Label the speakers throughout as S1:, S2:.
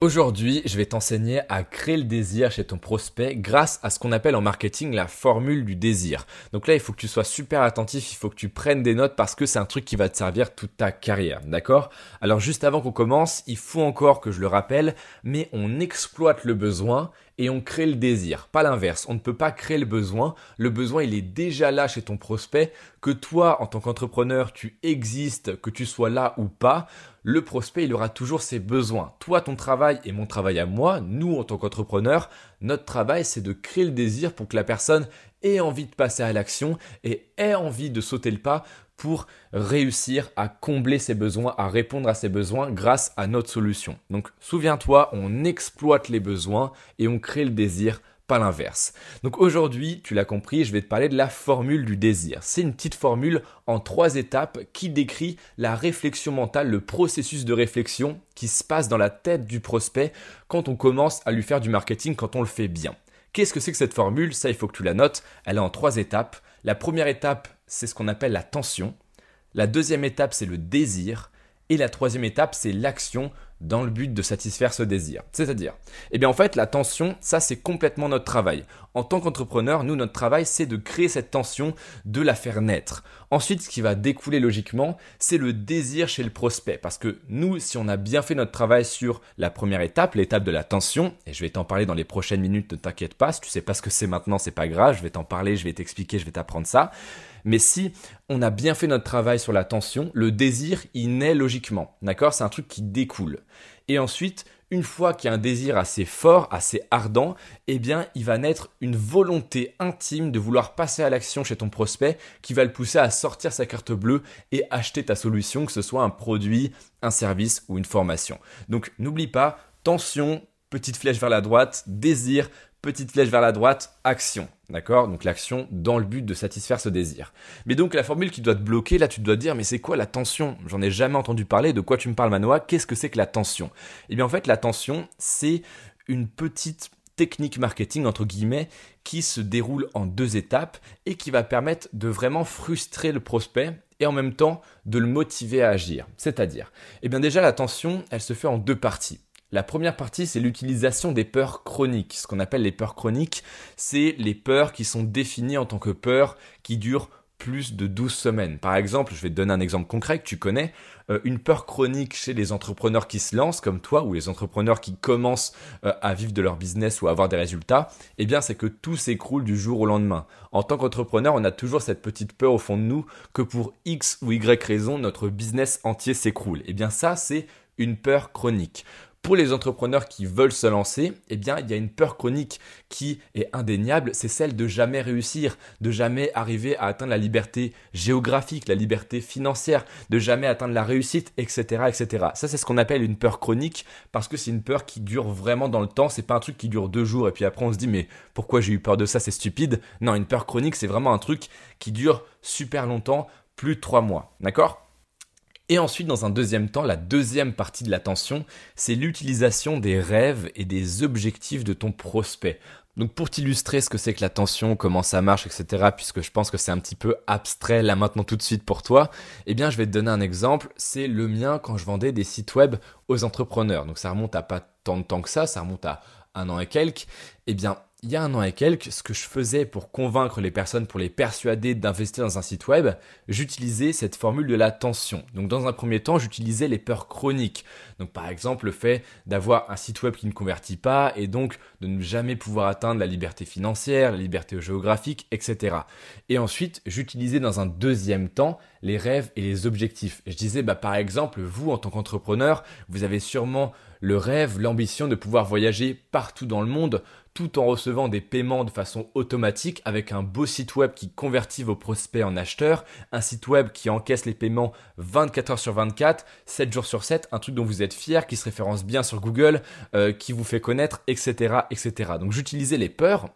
S1: Aujourd'hui, je vais t'enseigner à créer le désir chez ton prospect grâce à ce qu'on appelle en marketing la formule du désir. Donc là, il faut que tu sois super attentif, il faut que tu prennes des notes parce que c'est un truc qui va te servir toute ta carrière, d'accord? Alors juste avant qu'on commence, il faut encore que je le rappelle, mais on exploite le besoin et on crée le désir, pas l'inverse. On ne peut pas créer le besoin. Le besoin, il est déjà là chez ton prospect. Que toi, en tant qu'entrepreneur, tu existes, que tu sois là ou pas, le prospect, il aura toujours ses besoins. Toi, ton travail et mon travail à moi, nous, en tant qu'entrepreneurs, notre travail, c'est de créer le désir pour que la personne ait envie de passer à l'action et ait envie de sauter le pas pour réussir à combler ses besoins, à répondre à ses besoins grâce à notre solution. Donc souviens-toi, on exploite les besoins et on crée le désir pas l'inverse. Donc aujourd'hui, tu l'as compris, je vais te parler de la formule du désir. C'est une petite formule en trois étapes qui décrit la réflexion mentale, le processus de réflexion qui se passe dans la tête du prospect quand on commence à lui faire du marketing, quand on le fait bien. Qu'est-ce que c'est que cette formule? Ça, il faut que tu la notes. Elle est en trois étapes. La première étape, c'est ce qu'on appelle la tension. La deuxième étape, c'est le désir. Et la troisième étape, c'est l'action dans le but de satisfaire ce désir. C'est-à-dire, eh bien en fait, la tension, ça c'est complètement notre travail. En tant qu'entrepreneur, nous, notre travail, c'est de créer cette tension, de la faire naître. Ensuite, ce qui va découler logiquement, c'est le désir chez le prospect. Parce que nous, si on a bien fait notre travail sur la première étape, l'étape de la tension, et je vais t'en parler dans les prochaines minutes, ne t'inquiète pas, si tu sais pas ce que c'est maintenant, c'est pas grave, je vais t'en parler, je vais t'expliquer, je vais t'apprendre ça. Mais si on a bien fait notre travail sur la tension, le désir, il naît logiquement. D'accord? C'est un truc qui découle. Et ensuite, une fois qu'il y a un désir assez fort, assez ardent, eh bien, il va naître une volonté intime de vouloir passer à l'action chez ton prospect qui va le pousser à sortir sa carte bleue et acheter ta solution, que ce soit un produit, un service ou une formation. Donc, n'oublie pas, tension, petite flèche vers la droite, désir, petite flèche vers la droite, action. D'accord? Donc l'action dans le but de satisfaire ce désir. Mais donc la formule qui doit te bloquer, là tu dois te dire mais c'est quoi la tension? J'en ai jamais entendu parler, de quoi tu me parles Manoa? Qu'est-ce que c'est que la tension? Eh bien en fait la tension c'est une petite technique marketing entre guillemets qui se déroule en deux étapes et qui va permettre de vraiment frustrer le prospect et en même temps de le motiver à agir. C'est-à-dire, eh bien déjà la tension, elle se fait en deux parties. La première partie, c'est l'utilisation des peurs chroniques. Ce qu'on appelle les peurs chroniques, c'est les peurs qui sont définies en tant que peurs qui durent plus de 12 semaines. Par exemple, je vais te donner un exemple concret que tu connais, euh, une peur chronique chez les entrepreneurs qui se lancent comme toi ou les entrepreneurs qui commencent euh, à vivre de leur business ou à avoir des résultats, eh bien c'est que tout s'écroule du jour au lendemain. En tant qu'entrepreneur, on a toujours cette petite peur au fond de nous que pour X ou Y raison, notre business entier s'écroule. Eh bien ça, c'est une peur chronique. Pour les entrepreneurs qui veulent se lancer, eh bien, il y a une peur chronique qui est indéniable, c'est celle de jamais réussir, de jamais arriver à atteindre la liberté géographique, la liberté financière, de jamais atteindre la réussite, etc., etc. Ça, c'est ce qu'on appelle une peur chronique parce que c'est une peur qui dure vraiment dans le temps. C'est pas un truc qui dure deux jours et puis après on se dit mais pourquoi j'ai eu peur de ça, c'est stupide. Non, une peur chronique, c'est vraiment un truc qui dure super longtemps, plus de trois mois. D'accord? Et ensuite, dans un deuxième temps, la deuxième partie de l'attention, c'est l'utilisation des rêves et des objectifs de ton prospect. Donc pour t'illustrer ce que c'est que l'attention, comment ça marche, etc., puisque je pense que c'est un petit peu abstrait là maintenant tout de suite pour toi, eh bien je vais te donner un exemple, c'est le mien quand je vendais des sites web aux entrepreneurs. Donc ça remonte à pas tant de temps que ça, ça remonte à un an et quelques. Eh bien il y a un an et quelques, ce que je faisais pour convaincre les personnes, pour les persuader d'investir dans un site web, j'utilisais cette formule de l'attention. Donc dans un premier temps, j'utilisais les peurs chroniques. Donc par exemple le fait d'avoir un site web qui ne convertit pas et donc de ne jamais pouvoir atteindre la liberté financière, la liberté géographique, etc. Et ensuite, j'utilisais dans un deuxième temps les rêves et les objectifs. Je disais, bah, par exemple, vous en tant qu'entrepreneur, vous avez sûrement le rêve, l'ambition de pouvoir voyager partout dans le monde tout en recevant des paiements de façon automatique avec un beau site web qui convertit vos prospects en acheteurs, un site web qui encaisse les paiements 24 heures sur 24, 7 jours sur 7, un truc dont vous êtes fier, qui se référence bien sur Google, euh, qui vous fait connaître, etc., etc. Donc j'utilisais les peurs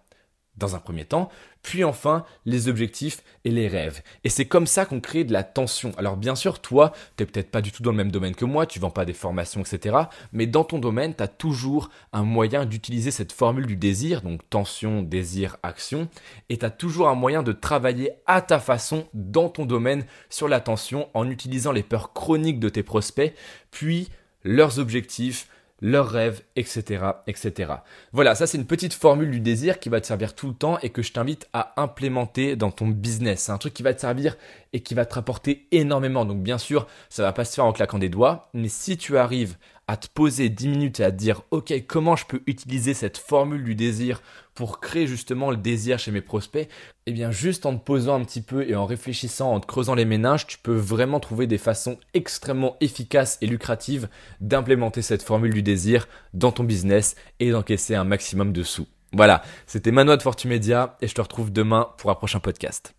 S1: dans un premier temps, puis enfin les objectifs et les rêves. Et c'est comme ça qu'on crée de la tension. Alors bien sûr, toi, t'es peut-être pas du tout dans le même domaine que moi, tu vends pas des formations, etc. Mais dans ton domaine, tu as toujours un moyen d'utiliser cette formule du désir, donc tension, désir, action, et tu as toujours un moyen de travailler à ta façon dans ton domaine sur la tension en utilisant les peurs chroniques de tes prospects, puis leurs objectifs, leurs rêves, etc., etc. Voilà, ça c'est une petite formule du désir qui va te servir tout le temps et que je t'invite à implémenter dans ton business. C'est un truc qui va te servir et qui va te rapporter énormément. Donc bien sûr, ça va pas se faire en claquant des doigts, mais si tu arrives à te poser 10 minutes et à te dire ok comment je peux utiliser cette formule du désir pour créer justement le désir chez mes prospects, eh bien juste en te posant un petit peu et en réfléchissant, en te creusant les méninges, tu peux vraiment trouver des façons extrêmement efficaces et lucratives d'implémenter cette formule du désir dans ton business et d'encaisser un maximum de sous. Voilà, c'était Manoa de Fortumedia et je te retrouve demain pour un prochain podcast.